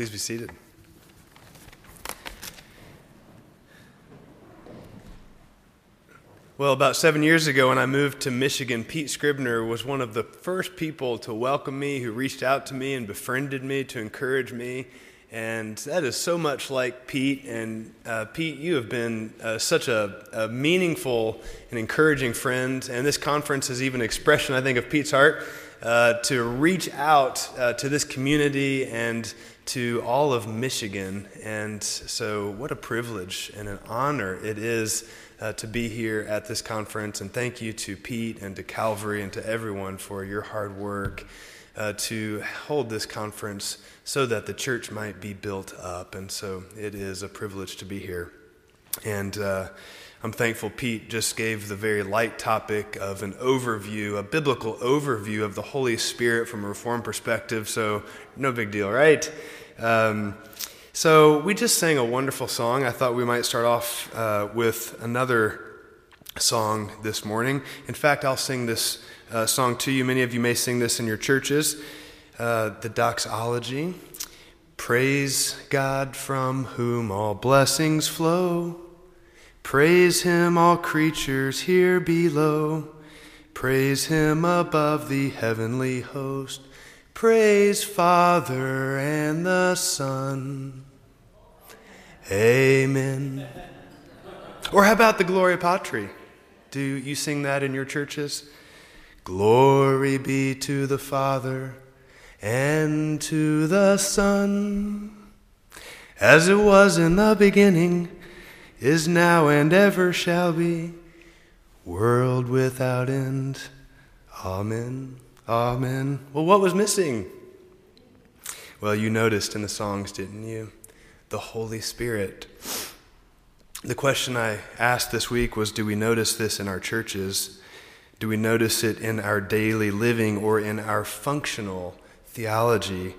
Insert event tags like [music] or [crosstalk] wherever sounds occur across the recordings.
Please be seated. Well, about seven years ago, when I moved to Michigan, Pete Scribner was one of the first people to welcome me, who reached out to me and befriended me to encourage me. And that is so much like Pete. And uh, Pete, you have been uh, such a, a, meaningful and encouraging friend. And this conference is even an expression, I think, of Pete's heart uh, to reach out uh, to this community and to all of Michigan. And so, what a privilege and an honor it is uh, to be here at this conference. And thank you to Pete and to Calvary and to everyone for your hard work uh, to hold this conference so that the church might be built up. And so it is a privilege to be here. And uh, I'm thankful Pete just gave the very light topic of an overview, a biblical overview of the Holy Spirit from a Reformed perspective. So, no big deal, right? Um, so we just sang a wonderful song. I thought we might start off uh, with another song this morning. In fact, I'll sing this uh, song to you. Many of you may sing this in your churches. Uh, the doxology. Praise God from whom all blessings flow. Praise Him, all creatures here below. Praise Him above the heavenly host. Praise Father and the Son. Amen. Or how about the Gloria Patri? Do you sing that in your churches? Glory be to the Father and to the Son, as it was in the beginning, is now, and ever shall be, world without end. Amen. Amen. Well, what was missing? Well, you noticed in the songs, didn't you? The Holy Spirit. The question I asked this week was Do we notice this in our churches? Do we notice it in our daily living or in our functional theology?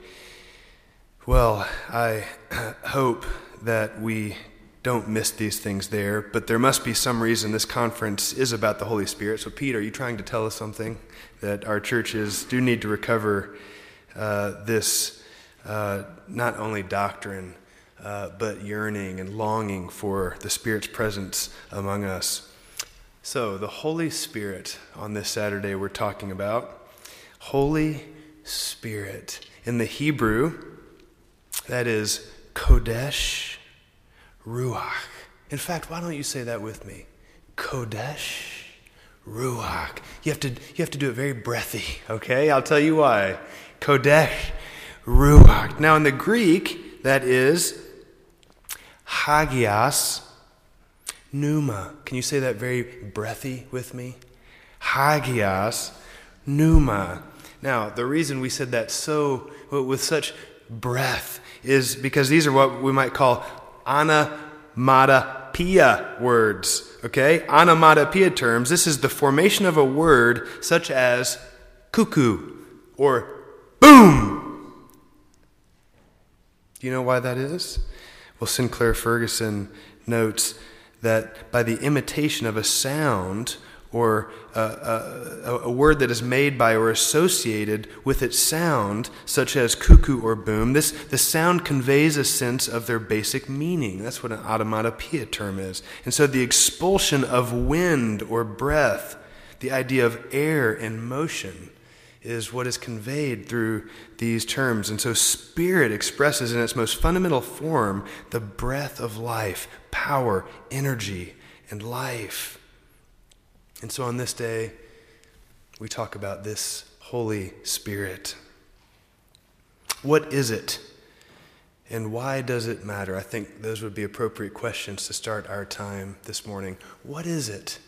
Well, I [clears throat] hope that we don't miss these things there, but there must be some reason this conference is about the Holy Spirit. So, Pete, are you trying to tell us something? that our churches do need to recover uh, this uh, not only doctrine, uh, but yearning and longing for the Spirit's presence among us. So, the Holy Spirit on this Saturday we're talking about. Holy Spirit. In the Hebrew, that is Kodesh Ruach. In fact, why don't you say that with me? Kodesh Ruach. You have to, you have to do it very breathy, okay? I'll tell you why. Kodesh Ruach. Now, in the Greek, that is Hagios Pneuma. Can you say that very breathy with me? Hagios Pneuma. Now, the reason we said that so with such breath is because these are what we might call onomatopoeia words okay? Onomatopoeia terms, this is the formation of a word such as cuckoo or boom. Do you know why that is? Well, Sinclair Ferguson notes that by the imitation of a sound or a, a, a, word that is made by or associated with its sound, such as cuckoo or boom, this, the sound conveys a sense of their basic meaning. That's what an onomatopoeia term is. And so the expulsion of wind or breath, the idea of air and motion, is what is conveyed through these terms. And so spirit expresses in its most fundamental form the breath of life, power, energy, and life. And so on this day, we talk about this Holy Spirit. What is it? And why does it matter? I think those would be appropriate questions to start our time this morning. What is it?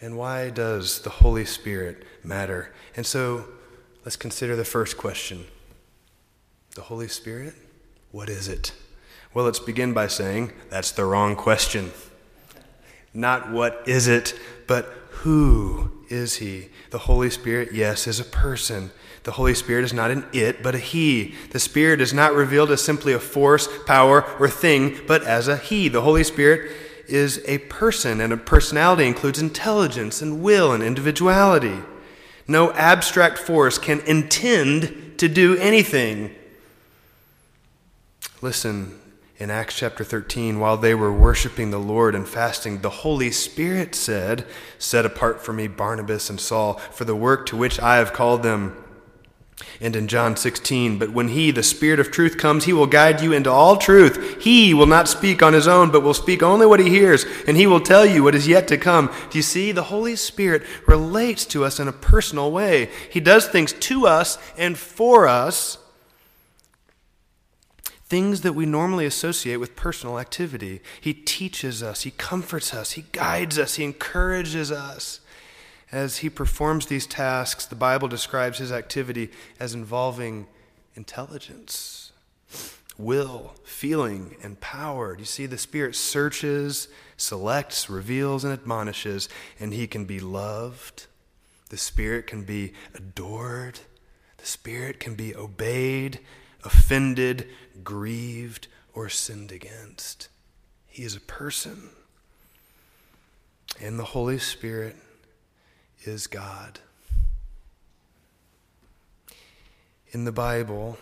And why does the Holy Spirit matter? And so let's consider the first question The Holy Spirit? What is it? Well, let's begin by saying that's the wrong question. Not what is it, but who is he? The Holy Spirit, yes, is a person. The Holy Spirit is not an it, but a he. The Spirit is not revealed as simply a force, power, or thing, but as a he. The Holy Spirit is a person, and a personality includes intelligence and will and individuality. No abstract force can intend to do anything. Listen, in Acts chapter 13, while they were worshiping the Lord and fasting, the Holy Spirit said, Set apart for me Barnabas and Saul for the work to which I have called them. And in John 16, but when he, the Spirit of truth, comes, he will guide you into all truth. He will not speak on his own, but will speak only what he hears, and he will tell you what is yet to come. Do you see? The Holy Spirit relates to us in a personal way. He does things to us and for us, things that we normally associate with personal activity. He teaches us, he comforts us, he guides us, he encourages us. As he performs these tasks, the Bible describes his activity as involving intelligence, will, feeling, and power. You see? The Spirit searches, selects, reveals, and admonishes, and he can be loved. The Spirit can be adored. The Spirit can be obeyed, offended, grieved, or sinned against. He is a person. And the Holy Spirit is God. In the Bible,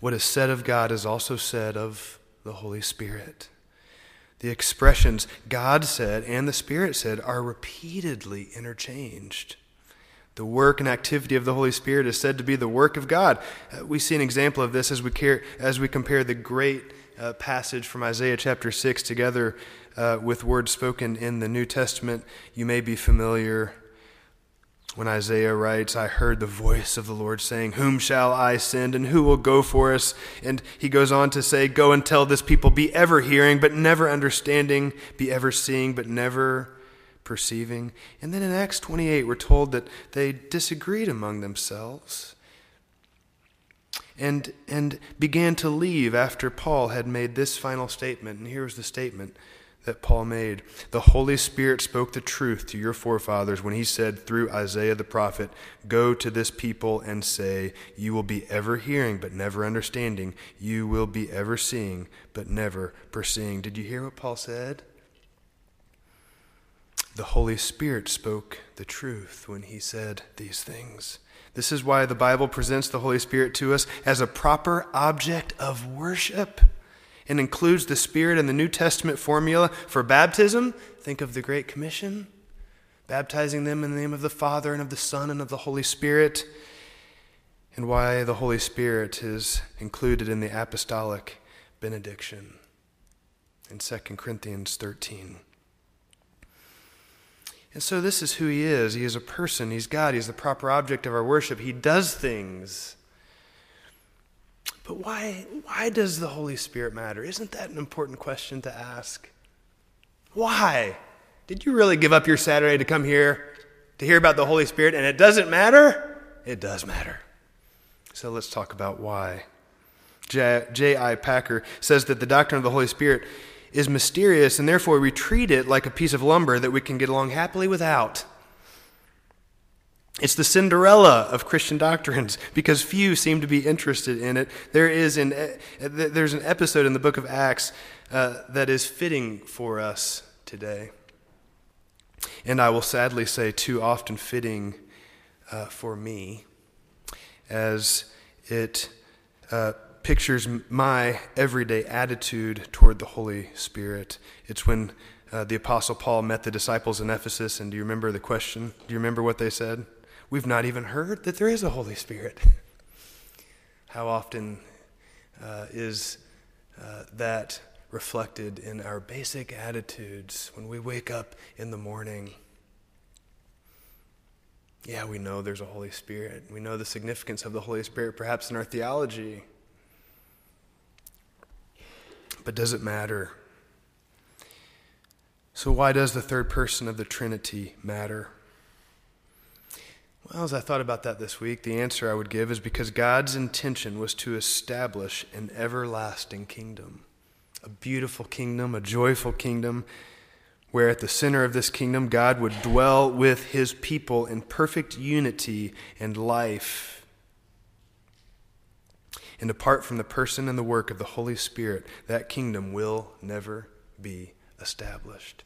what is said of God is also said of the Holy Spirit. The expressions God said and the Spirit said are repeatedly interchanged. The work and activity of the Holy Spirit is said to be the work of God. Uh, we see an example of this as we, care, as we compare the great uh, passage from Isaiah chapter 6 together uh, with words spoken in the New Testament. You may be familiar when Isaiah writes, I heard the voice of the Lord saying, Whom shall I send, and who will go for us? And he goes on to say, Go and tell this people, be ever hearing, but never understanding, be ever seeing, but never perceiving. And then in Acts 28, we're told that they disagreed among themselves and, and began to leave after Paul had made this final statement. And here was the statement that Paul made. The Holy Spirit spoke the truth to your forefathers when he said through Isaiah the prophet, Go to this people and say, You will be ever hearing, but never understanding. You will be ever seeing, but never perceiving. Did you hear what Paul said? The Holy Spirit spoke the truth when he said these things. This is why the Bible presents the Holy Spirit to us as a proper object of worship and includes the Spirit in the New Testament formula for baptism. Think of the Great Commission, baptizing them in the name of the Father and of the Son and of the Holy Spirit, and why the Holy Spirit is included in the apostolic benediction in 2 Corinthians 13. And so, this is who he is. He is a person, he's God, he's the proper object of our worship. He does things but why, why does the Holy Spirit matter? Isn't that an important question to ask? Why? Did you really give up your Saturday to come here to hear about the Holy Spirit and it doesn't matter? It does matter. So let's talk about why. J.I. Packer says that the doctrine of the Holy Spirit is mysterious and therefore we treat it like a piece of lumber that we can get along happily without. It's the Cinderella of Christian doctrines because few seem to be interested in it. There is an, there's an episode in the book of Acts uh, that is fitting for us today. And I will sadly say, too often fitting uh, for me, as it uh, pictures my everyday attitude toward the Holy Spirit. It's when uh, the Apostle Paul met the disciples in Ephesus, and do you remember the question? Do you remember what they said? We've not even heard that there is a Holy Spirit. [laughs] How often uh, is uh, that reflected in our basic attitudes when we wake up in the morning? Yeah, we know there's a Holy Spirit. We know the significance of the Holy Spirit, perhaps in our theology. But does it matter? So, why does the third person of the Trinity matter? Well, as I thought about that this week, the answer I would give is because God's intention was to establish an everlasting kingdom, a beautiful kingdom, a joyful kingdom, where at the center of this kingdom, God would dwell with his people in perfect unity and life. And apart from the person and the work of the Holy Spirit, that kingdom will never be established.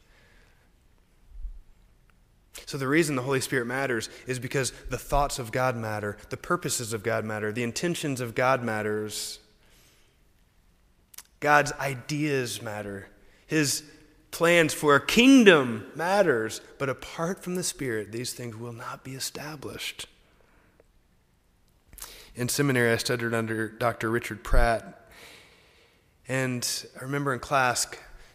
So, the reason the Holy Spirit matters is because the thoughts of God matter, the purposes of God matter, the intentions of God matters. God's ideas matter. His plans for a kingdom matters, but apart from the Spirit, these things will not be established. In seminary, I studied under Dr. Richard Pratt, and I remember in class,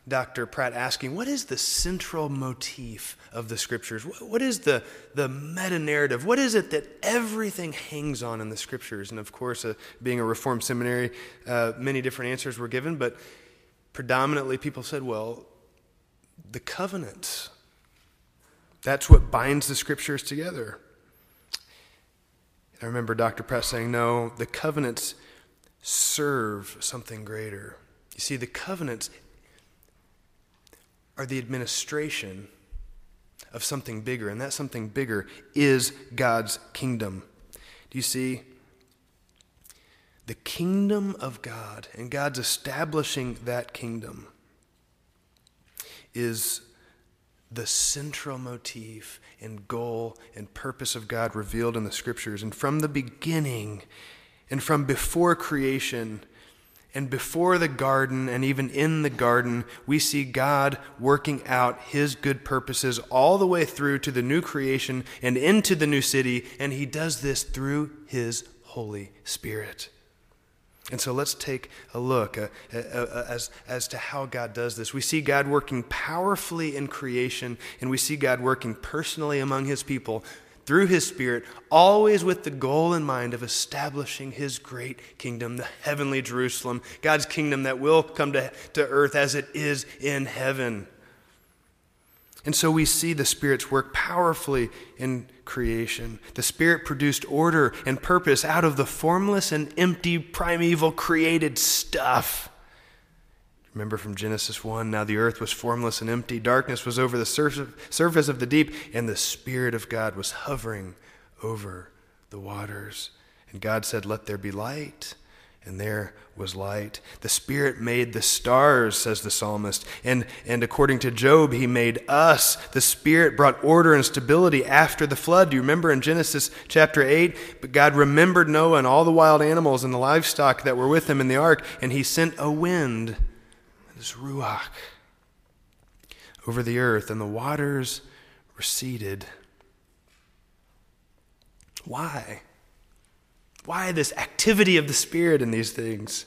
Dr. Pratt asking, What is the central motif of the scriptures? What is the, the meta narrative? What is it that everything hangs on in the scriptures? And of course, uh, being a Reformed seminary, uh, many different answers were given, but predominantly people said, Well, the covenants. That's what binds the scriptures together. I remember Dr. Pratt saying, no, the covenants serve something greater. You see, the covenants are the administration of something bigger, and that something bigger is God's kingdom. Do you see? The kingdom of God, and God's establishing that kingdom is the central motif and goal and purpose of God revealed in the scriptures. And from the beginning and from before creation and before the garden and even in the garden, we see God working out his good purposes all the way through to the new creation and into the new city. And he does this through his Holy Spirit. And so let's take a look uh, uh, uh, as, as to how God does this. We see God working powerfully in creation, and we see God working personally among his people through his Spirit, always with the goal in mind of establishing his great kingdom, the heavenly Jerusalem, God's kingdom that will come to, to earth as it is in heaven. And so we see the Spirit's work powerfully in creation. The Spirit produced order and purpose out of the formless and empty, primeval created stuff. Remember from Genesis 1 now the earth was formless and empty, darkness was over the surface of the deep, and the Spirit of God was hovering over the waters. And God said, Let there be light and there was light. The Spirit made the stars, says the psalmist. And, and according to Job, he made us. The Spirit brought order and stability after the flood. Do you remember in Genesis chapter 8? But God remembered Noah and all the wild animals and the livestock that were with him in the ark, and he sent a wind, this ruach, over the earth, and the waters receded. Why? Why this activity of the Spirit in these things?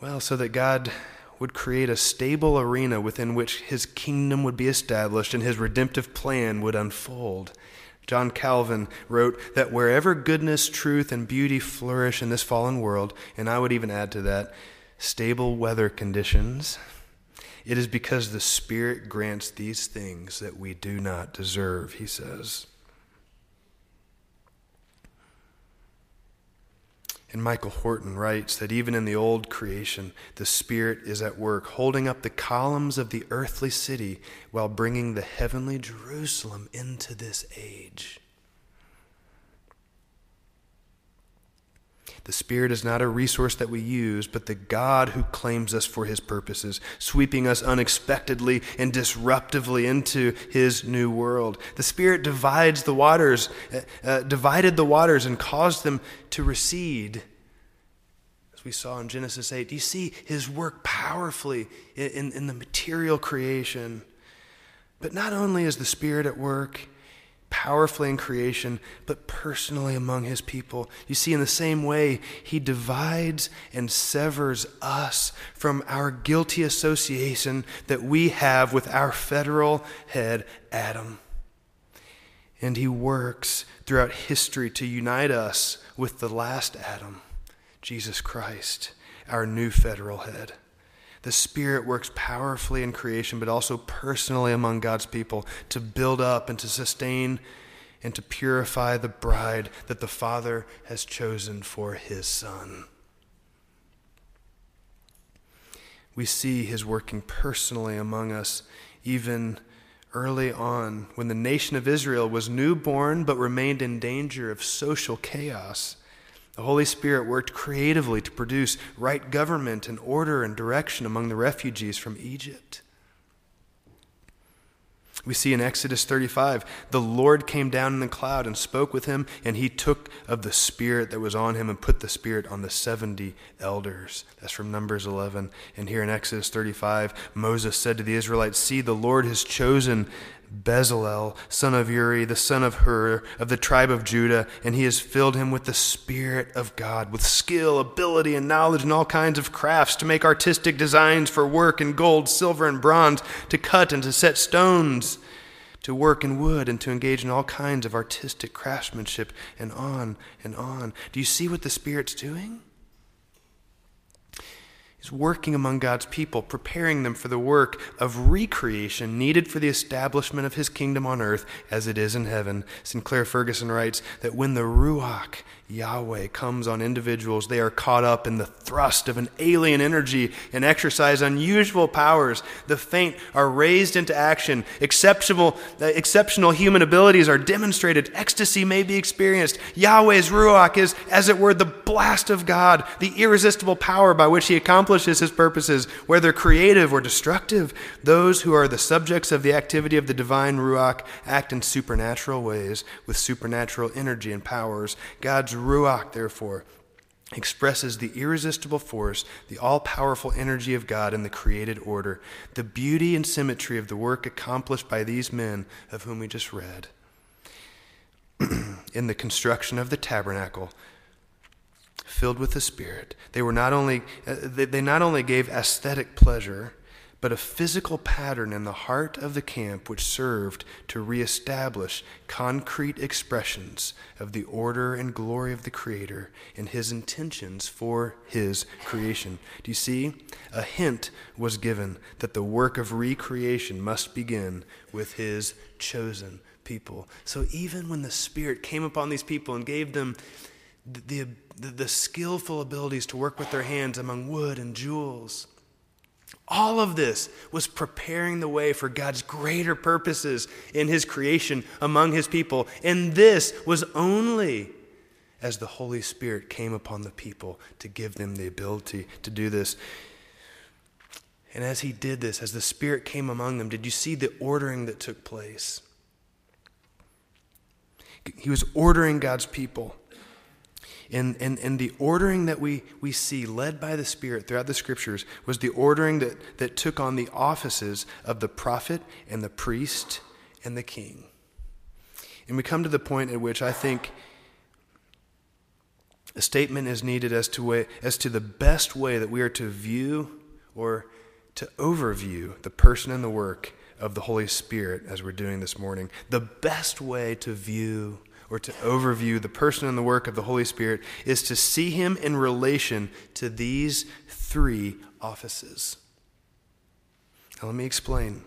Well, so that God would create a stable arena within which his kingdom would be established and his redemptive plan would unfold. John Calvin wrote that wherever goodness, truth, and beauty flourish in this fallen world, and I would even add to that, stable weather conditions, it is because the Spirit grants these things that we do not deserve, he says. And Michael Horton writes that even in the old creation, the Spirit is at work, holding up the columns of the earthly city while bringing the heavenly Jerusalem into this age. The Spirit is not a resource that we use, but the God who claims us for His purposes, sweeping us unexpectedly and disruptively into His new world. The Spirit divides the waters, uh, uh, divided the waters, and caused them to recede. As we saw in Genesis 8, do you see His work powerfully in, in, in the material creation? But not only is the Spirit at work, powerfully in creation, but personally among his people. You see, in the same way, he divides and severs us from our guilty association that we have with our federal head, Adam. And he works throughout history to unite us with the last Adam, Jesus Christ, our new federal head. The Spirit works powerfully in creation, but also personally among God's people to build up and to sustain and to purify the bride that the Father has chosen for His Son. We see His working personally among us even early on when the nation of Israel was newborn but remained in danger of social chaos. The Holy Spirit worked creatively to produce right government and order and direction among the refugees from Egypt. We see in Exodus 35, the Lord came down in the cloud and spoke with him, and he took of the Spirit that was on him and put the Spirit on the 70 elders. That's from Numbers 11. And here in Exodus 35, Moses said to the Israelites, See, the Lord has chosen Bezalel, son of Uri, the son of Hur, of the tribe of Judah, and he has filled him with the Spirit of God, with skill, ability, and knowledge in all kinds of crafts, to make artistic designs for work in gold, silver, and bronze, to cut and to set stones, to work in wood, and to engage in all kinds of artistic craftsmanship, and on and on. Do you see what the Spirit's doing? He's working among God's people, preparing them for the work of recreation needed for the establishment of his kingdom on earth as it is in heaven. Sinclair Ferguson writes that when the Ruach Yahweh comes on individuals, they are caught up in the thrust of an alien energy and exercise unusual powers. The faint are raised into action. Exceptional, uh, exceptional human abilities are demonstrated. Ecstasy may be experienced. Yahweh's Ruach is, as it were, the blast of God, the irresistible power by which he accomplishes his purposes, whether creative or destructive. Those who are the subjects of the activity of the divine Ruach act in supernatural ways with supernatural energy and powers. God's Ruach, therefore, expresses the irresistible force, the all powerful energy of God in the created order, the beauty and symmetry of the work accomplished by these men of whom we just read. [clears throat] in the construction of the tabernacle, filled with the Spirit, they were not only uh, they not only gave aesthetic pleasure but a physical pattern in the heart of the camp which served to reestablish concrete expressions of the order and glory of the Creator and his intentions for his creation. Do you see? A hint was given that the work of recreation must begin with his chosen people. So even when the Spirit came upon these people and gave them the, the, the skillful abilities to work with their hands among wood and jewels, all of this was preparing the way for God's greater purposes in His creation among His people. And this was only as the Holy Spirit came upon the people to give them the ability to do this. And as He did this, as the Spirit came among them, did you see the ordering that took place? He was ordering God's people. And, and, and the ordering that we, we see led by the Spirit throughout the scriptures was the ordering that, that took on the offices of the prophet and the priest and the king. And we come to the point at which I think a statement is needed as to, way, as to the best way that we are to view or to overview the person and the work of the Holy Spirit as we're doing this morning. The best way to view or to overview the person and the work of the Holy Spirit is to see him in relation to these three offices. Now, let me explain.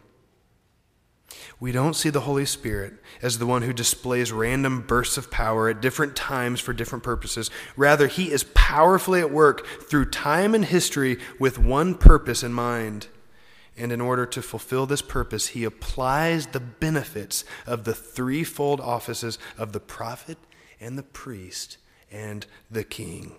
We don't see the Holy Spirit as the one who displays random bursts of power at different times for different purposes. Rather, he is powerfully at work through time and history with one purpose in mind and in order to fulfill this purpose, he applies the benefits of the threefold offices of the prophet and the priest and the king.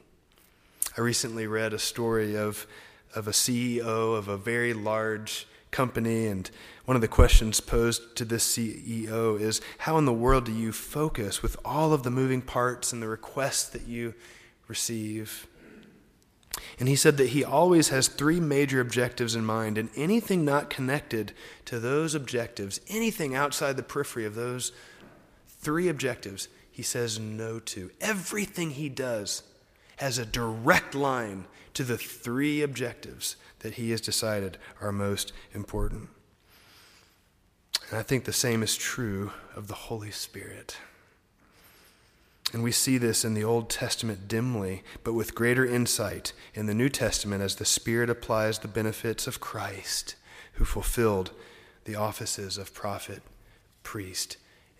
I recently read a story of, of a CEO of a very large company, and one of the questions posed to this CEO is How in the world do you focus with all of the moving parts and the requests that you receive? And he said that he always has three major objectives in mind, and anything not connected to those objectives, anything outside the periphery of those three objectives, he says no to. Everything he does has a direct line to the three objectives that he has decided are most important. And I think the same is true of the Holy Spirit. And we see this in the Old Testament dimly, but with greater insight in the New Testament as the Spirit applies the benefits of Christ, who fulfilled the offices of prophet, priest,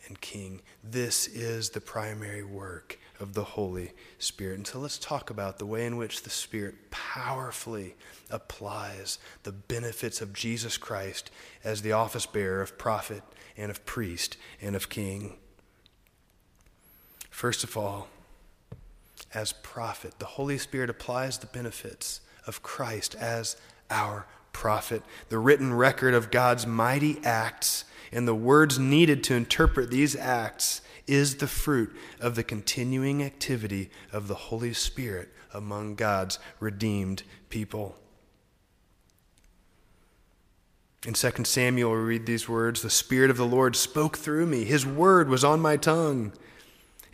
and king. This is the primary work of the Holy Spirit. And so let's talk about the way in which the Spirit powerfully applies the benefits of Jesus Christ as the office bearer of prophet and of priest and of king. First of all, as prophet, the Holy Spirit applies the benefits of Christ as our prophet the written record of God's mighty acts, and the words needed to interpret these acts is the fruit of the continuing activity of the Holy Spirit among God's redeemed people. In 2 Samuel, we read these words The Spirit of the Lord spoke through me, His word was on my tongue.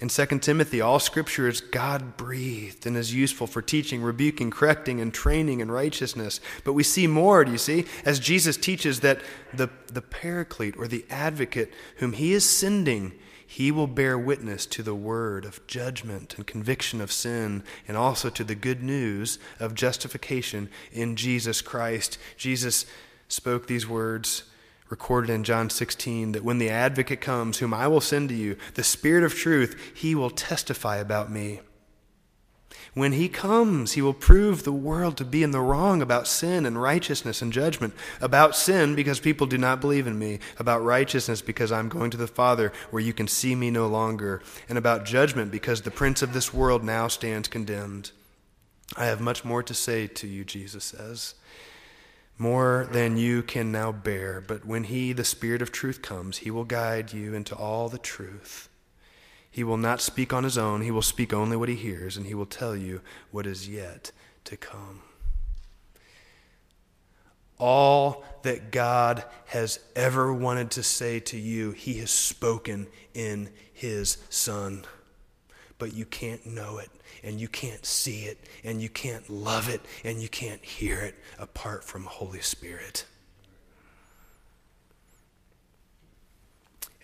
In 2 Timothy, all scripture is God breathed and is useful for teaching, rebuking, correcting, and training in righteousness. But we see more, do you see? As Jesus teaches that the, the paraclete or the advocate whom he is sending, he will bear witness to the word of judgment and conviction of sin, and also to the good news of justification in Jesus Christ. Jesus spoke these words recorded in John 16 that when the advocate comes, whom I will send to you, the Spirit of truth, he will testify about me. When he comes, he will prove the world to be in the wrong about sin and righteousness and judgment. About sin, because people do not believe in me. About righteousness, because I'm going to the Father where you can see me no longer. And about judgment, because the prince of this world now stands condemned. I have much more to say to you, Jesus says more than you can now bear. But when He, the Spirit of truth, comes, He will guide you into all the truth. He will not speak on His own, He will speak only what He hears, and He will tell you what is yet to come. All that God has ever wanted to say to you, He has spoken in His Son. But you can't know it and you can't see it, and you can't love it, and you can't hear it apart from Holy Spirit.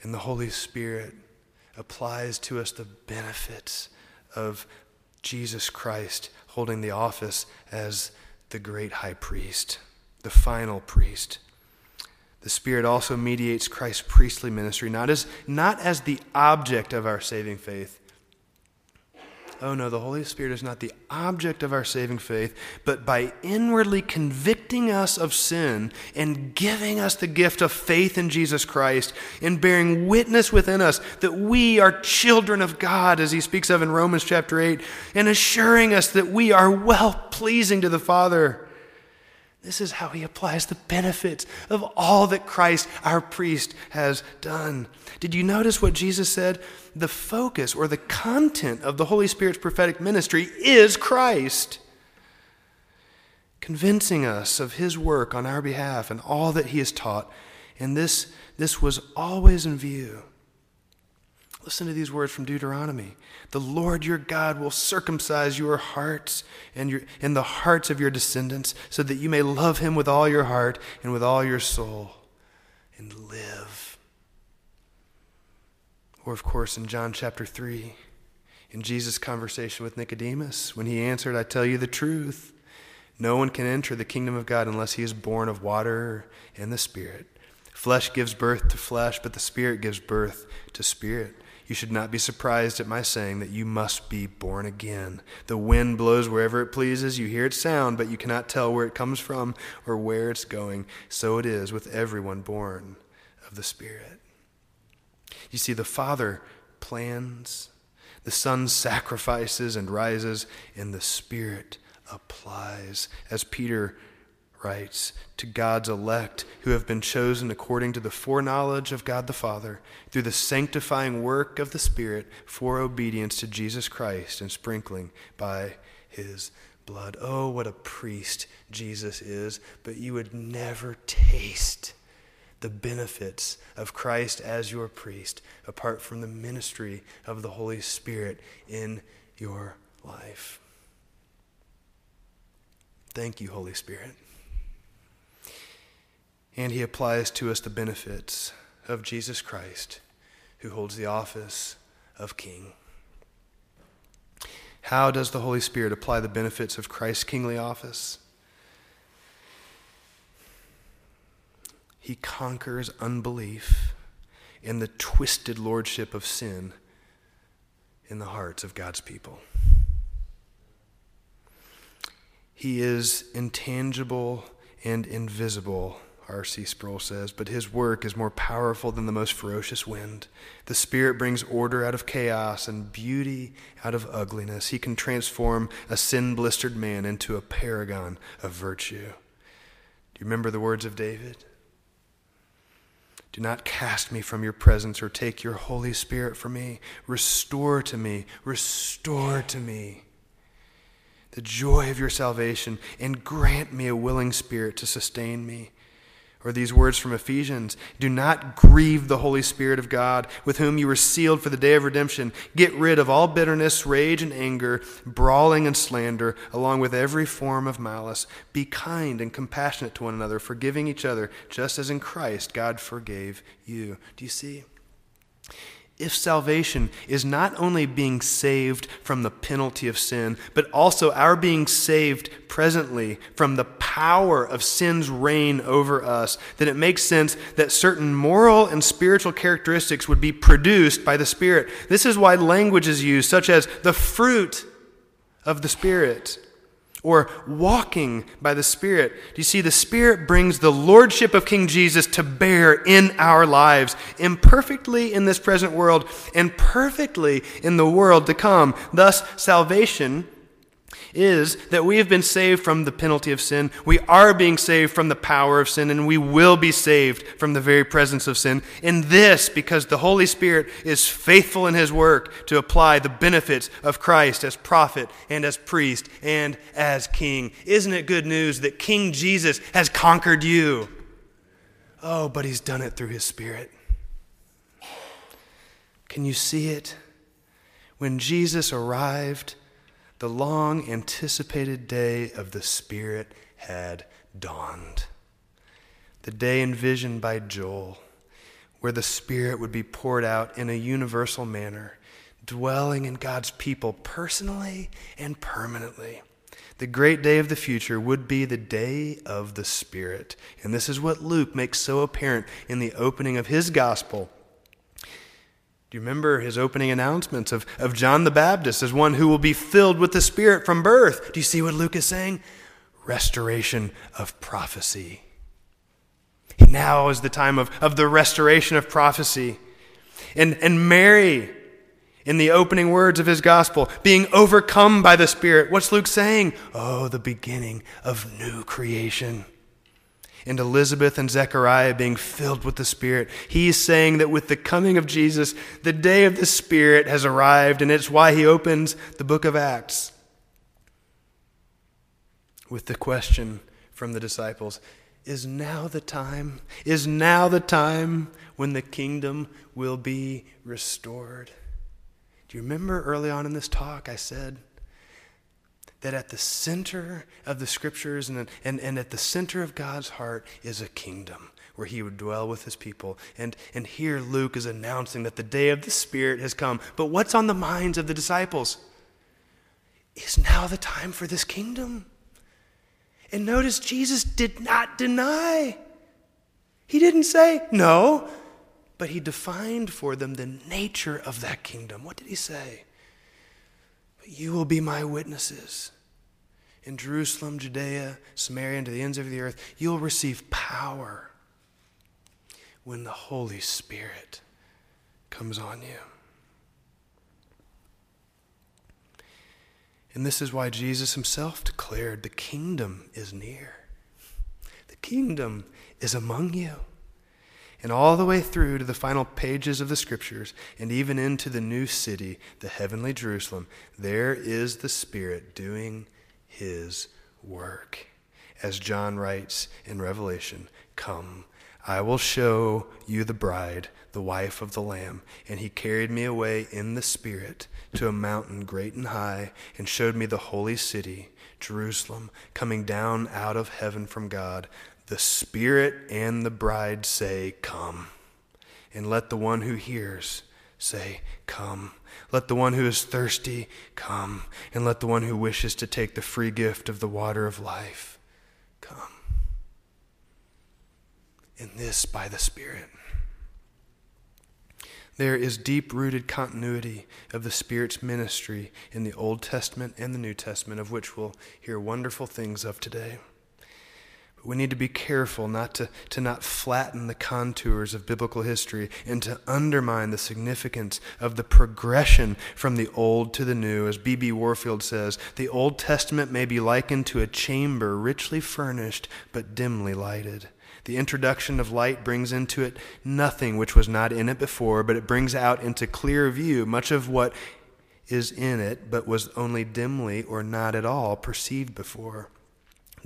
And the Holy Spirit applies to us the benefits of Jesus Christ holding the office as the great high priest, the final priest. The Spirit also mediates Christ's priestly ministry, not as, not as the object of our saving faith, Oh no, the Holy Spirit is not the object of our saving faith, but by inwardly convicting us of sin and giving us the gift of faith in Jesus Christ and bearing witness within us that we are children of God, as he speaks of in Romans chapter 8, and assuring us that we are well pleasing to the Father. This is how he applies the benefits of all that Christ, our priest, has done. Did you notice what Jesus said? The focus or the content of the Holy Spirit's prophetic ministry is Christ, convincing us of his work on our behalf and all that he has taught. And this, this was always in view. Listen to these words from Deuteronomy. The Lord your God will circumcise your hearts and, your, and the hearts of your descendants, so that you may love him with all your heart and with all your soul and live. Or, of course, in John chapter 3, in Jesus' conversation with Nicodemus, when he answered, I tell you the truth. No one can enter the kingdom of God unless he is born of water and the Spirit. Flesh gives birth to flesh, but the Spirit gives birth to spirit. You should not be surprised at my saying that you must be born again. The wind blows wherever it pleases. You hear its sound, but you cannot tell where it comes from or where it's going. So it is with everyone born of the Spirit. You see, the Father plans, the Son sacrifices and rises, and the Spirit applies. As Peter to God's elect who have been chosen according to the foreknowledge of God the Father through the sanctifying work of the Spirit for obedience to Jesus Christ and sprinkling by his blood. Oh, what a priest Jesus is, but you would never taste the benefits of Christ as your priest apart from the ministry of the Holy Spirit in your life. Thank you, Holy Spirit and he applies to us the benefits of Jesus Christ, who holds the office of King. How does the Holy Spirit apply the benefits of Christ's kingly office? He conquers unbelief and the twisted lordship of sin in the hearts of God's people. He is intangible and invisible R.C. Sproul says, but his work is more powerful than the most ferocious wind. The Spirit brings order out of chaos and beauty out of ugliness. He can transform a sin blistered man into a paragon of virtue. Do you remember the words of David? Do not cast me from your presence or take your Holy Spirit from me. Restore to me, restore to me the joy of your salvation and grant me a willing spirit to sustain me. Or these words from Ephesians Do not grieve the Holy Spirit of God, with whom you were sealed for the day of redemption. Get rid of all bitterness, rage, and anger, brawling and slander, along with every form of malice. Be kind and compassionate to one another, forgiving each other, just as in Christ God forgave you. Do you see? If salvation is not only being saved from the penalty of sin, but also our being saved presently from the power of sin's reign over us, then it makes sense that certain moral and spiritual characteristics would be produced by the Spirit. This is why language is used, such as the fruit of the Spirit or walking by the Spirit. Do you see? The Spirit brings the Lordship of King Jesus to bear in our lives, imperfectly in this present world and perfectly in the world to come. Thus, salvation is that we have been saved from the penalty of sin. We are being saved from the power of sin, and we will be saved from the very presence of sin. And this because the Holy Spirit is faithful in his work to apply the benefits of Christ as prophet and as priest and as king. Isn't it good news that King Jesus has conquered you? Oh, but he's done it through his Spirit. Can you see it? When Jesus arrived, the long anticipated day of the Spirit had dawned. The day envisioned by Joel, where the Spirit would be poured out in a universal manner, dwelling in God's people personally and permanently. The great day of the future would be the day of the Spirit. And this is what Luke makes so apparent in the opening of his gospel you remember his opening announcements of, of John the Baptist as one who will be filled with the Spirit from birth? Do you see what Luke is saying? Restoration of prophecy. Now is the time of, of the restoration of prophecy. And, and Mary, in the opening words of his gospel, being overcome by the Spirit, what's Luke saying? Oh, the beginning of new creation and Elizabeth and Zechariah being filled with the Spirit. He's saying that with the coming of Jesus, the day of the Spirit has arrived, and it's why he opens the book of Acts with the question from the disciples Is now the time? Is now the time when the kingdom will be restored? Do you remember early on in this talk I said, that at the center of the scriptures and, and, and at the center of God's heart is a kingdom where he would dwell with his people. And, and here Luke is announcing that the day of the Spirit has come. But what's on the minds of the disciples? Is now the time for this kingdom? And notice Jesus did not deny. He didn't say no, but he defined for them the nature of that kingdom. What did he say? You will be my witnesses in Jerusalem, Judea, Samaria, and to the ends of the earth. You'll receive power when the Holy Spirit comes on you. And this is why Jesus himself declared the kingdom is near. The kingdom is among you. And all the way through to the final pages of the scriptures, and even into the new city, the heavenly Jerusalem, there is the Spirit doing his work. As John writes in Revelation, Come, I will show you the bride, the wife of the Lamb. And he carried me away in the Spirit to a mountain great and high, and showed me the holy city, Jerusalem, coming down out of heaven from God the Spirit and the bride say, Come. And let the one who hears say, Come. Let the one who is thirsty come. And let the one who wishes to take the free gift of the water of life come. And this by the Spirit. There is deep rooted continuity of the Spirit's ministry in the Old Testament and the New Testament, of which we'll hear wonderful things of today we need to be careful not to, to not flatten the contours of biblical history and to undermine the significance of the progression from the old to the new. As B.B. Warfield says, the Old Testament may be likened to a chamber richly furnished but dimly lighted. The introduction of light brings into it nothing which was not in it before, but it brings out into clear view much of what is in it, but was only dimly or not at all perceived before.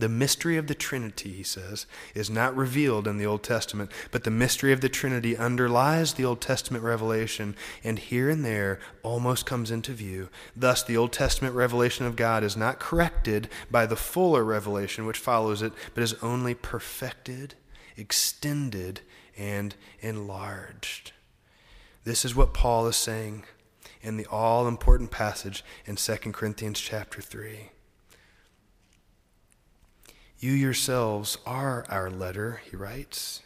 The mystery of the Trinity, he says, is not revealed in the Old Testament, but the mystery of the Trinity underlies the Old Testament revelation and here and there almost comes into view. Thus, the Old Testament revelation of God is not corrected by the fuller revelation which follows it, but is only perfected, extended, and enlarged. This is what Paul is saying in the all important passage in 2 Corinthians chapter 3. You yourselves are our letter, he writes,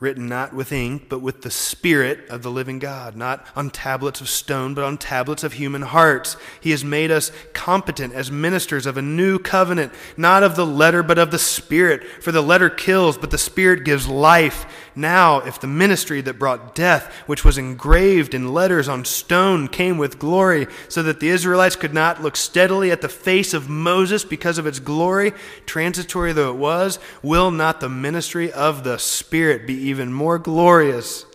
written not with ink, but with the Spirit of the living God, not on tablets of stone, but on tablets of human hearts. He has made us competent as ministers of a new covenant, not of the letter, but of the Spirit. For the letter kills, but the Spirit gives life. Now, if the ministry that brought death, which was engraved in letters on stone, came with glory, so that the Israelites could not look steadily at the face of Moses because of its glory, transitory though it was, will not the ministry of the Spirit be even more glorious?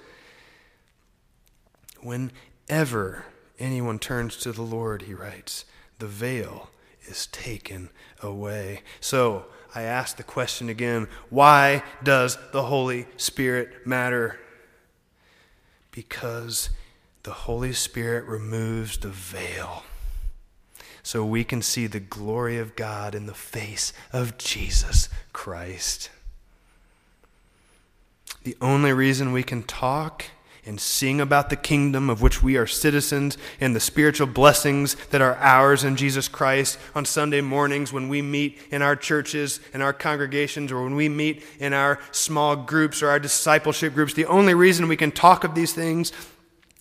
Whenever anyone turns to the Lord, he writes, the veil is taken away. So, I ask the question again why does the Holy Spirit matter? Because the Holy Spirit removes the veil so we can see the glory of God in the face of Jesus Christ. The only reason we can talk and sing about the kingdom of which we are citizens and the spiritual blessings that are ours in Jesus Christ on Sunday mornings when we meet in our churches and our congregations or when we meet in our small groups or our discipleship groups. The only reason we can talk of these things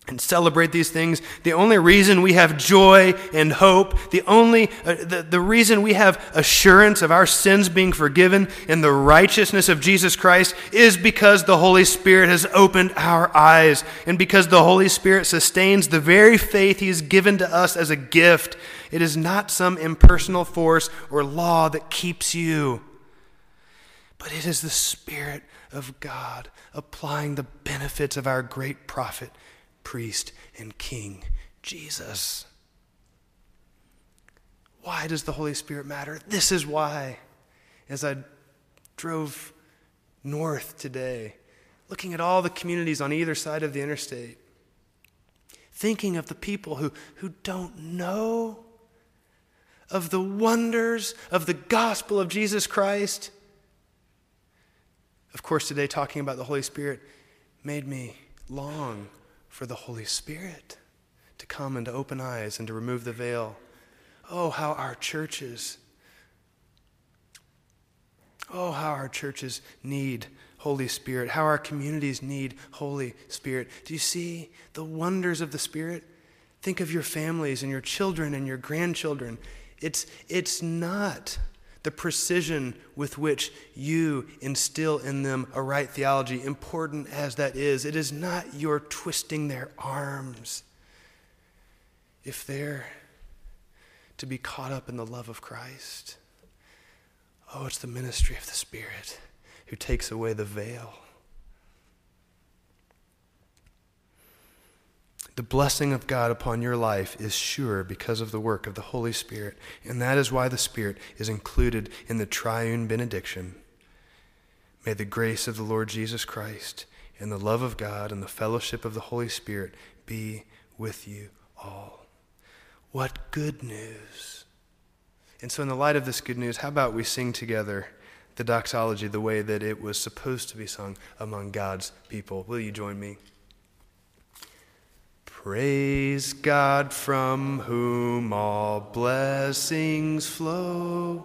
and celebrate these things. The only reason we have joy and hope, the only uh, the, the reason we have assurance of our sins being forgiven and the righteousness of Jesus Christ is because the Holy Spirit has opened our eyes and because the Holy Spirit sustains the very faith he has given to us as a gift. It is not some impersonal force or law that keeps you, but it is the Spirit of God applying the benefits of our great prophet priest, and king, Jesus. Why does the Holy Spirit matter? This is why. As I drove north today, looking at all the communities on either side of the interstate, thinking of the people who, who don't know of the wonders of the gospel of Jesus Christ. Of course, today talking about the Holy Spirit made me long for the Holy Spirit to come and to open eyes and to remove the veil. Oh, how our churches, oh, how our churches need Holy Spirit, how our communities need Holy Spirit. Do you see the wonders of the Spirit? Think of your families and your children and your grandchildren. It's, it's not the precision with which you instill in them a right theology, important as that is, it is not your twisting their arms. If they're to be caught up in the love of Christ, oh, it's the ministry of the Spirit who takes away the veil. The blessing of God upon your life is sure because of the work of the Holy Spirit, and that is why the Spirit is included in the triune benediction. May the grace of the Lord Jesus Christ and the love of God and the fellowship of the Holy Spirit be with you all. What good news! And so, in the light of this good news, how about we sing together the doxology the way that it was supposed to be sung among God's people? Will you join me? Praise God from whom all blessings flow.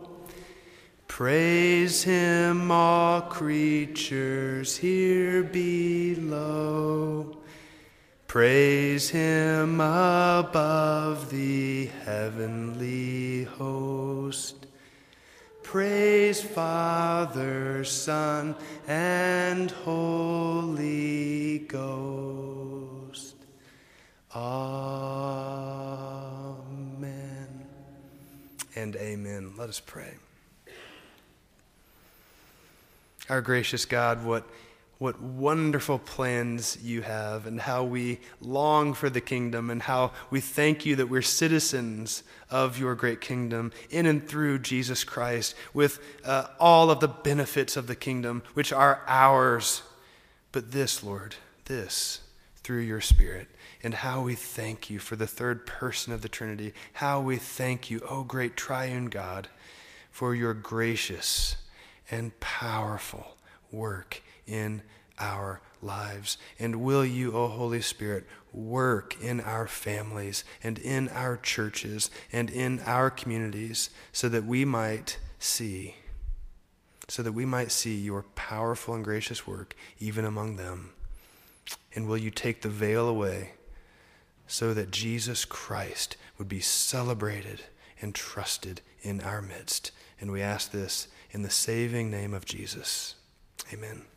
Praise him, all creatures here below. Praise him above the heavenly host. Praise Father, Son, and Holy Ghost. Amen and amen. Let us pray. Our gracious God, what what wonderful plans you have, and how we long for the kingdom, and how we thank you that we're citizens of your great kingdom in and through Jesus Christ, with uh, all of the benefits of the kingdom, which are ours. But this, Lord, this through your Spirit, and how we thank you for the third person of the Trinity, how we thank you, O great triune God, for your gracious and powerful work in our lives. And will you, O Holy Spirit, work in our families and in our churches and in our communities so that we might see, so that we might see your powerful and gracious work even among them. And will you take the veil away so that Jesus Christ would be celebrated and trusted in our midst? And we ask this in the saving name of Jesus. Amen.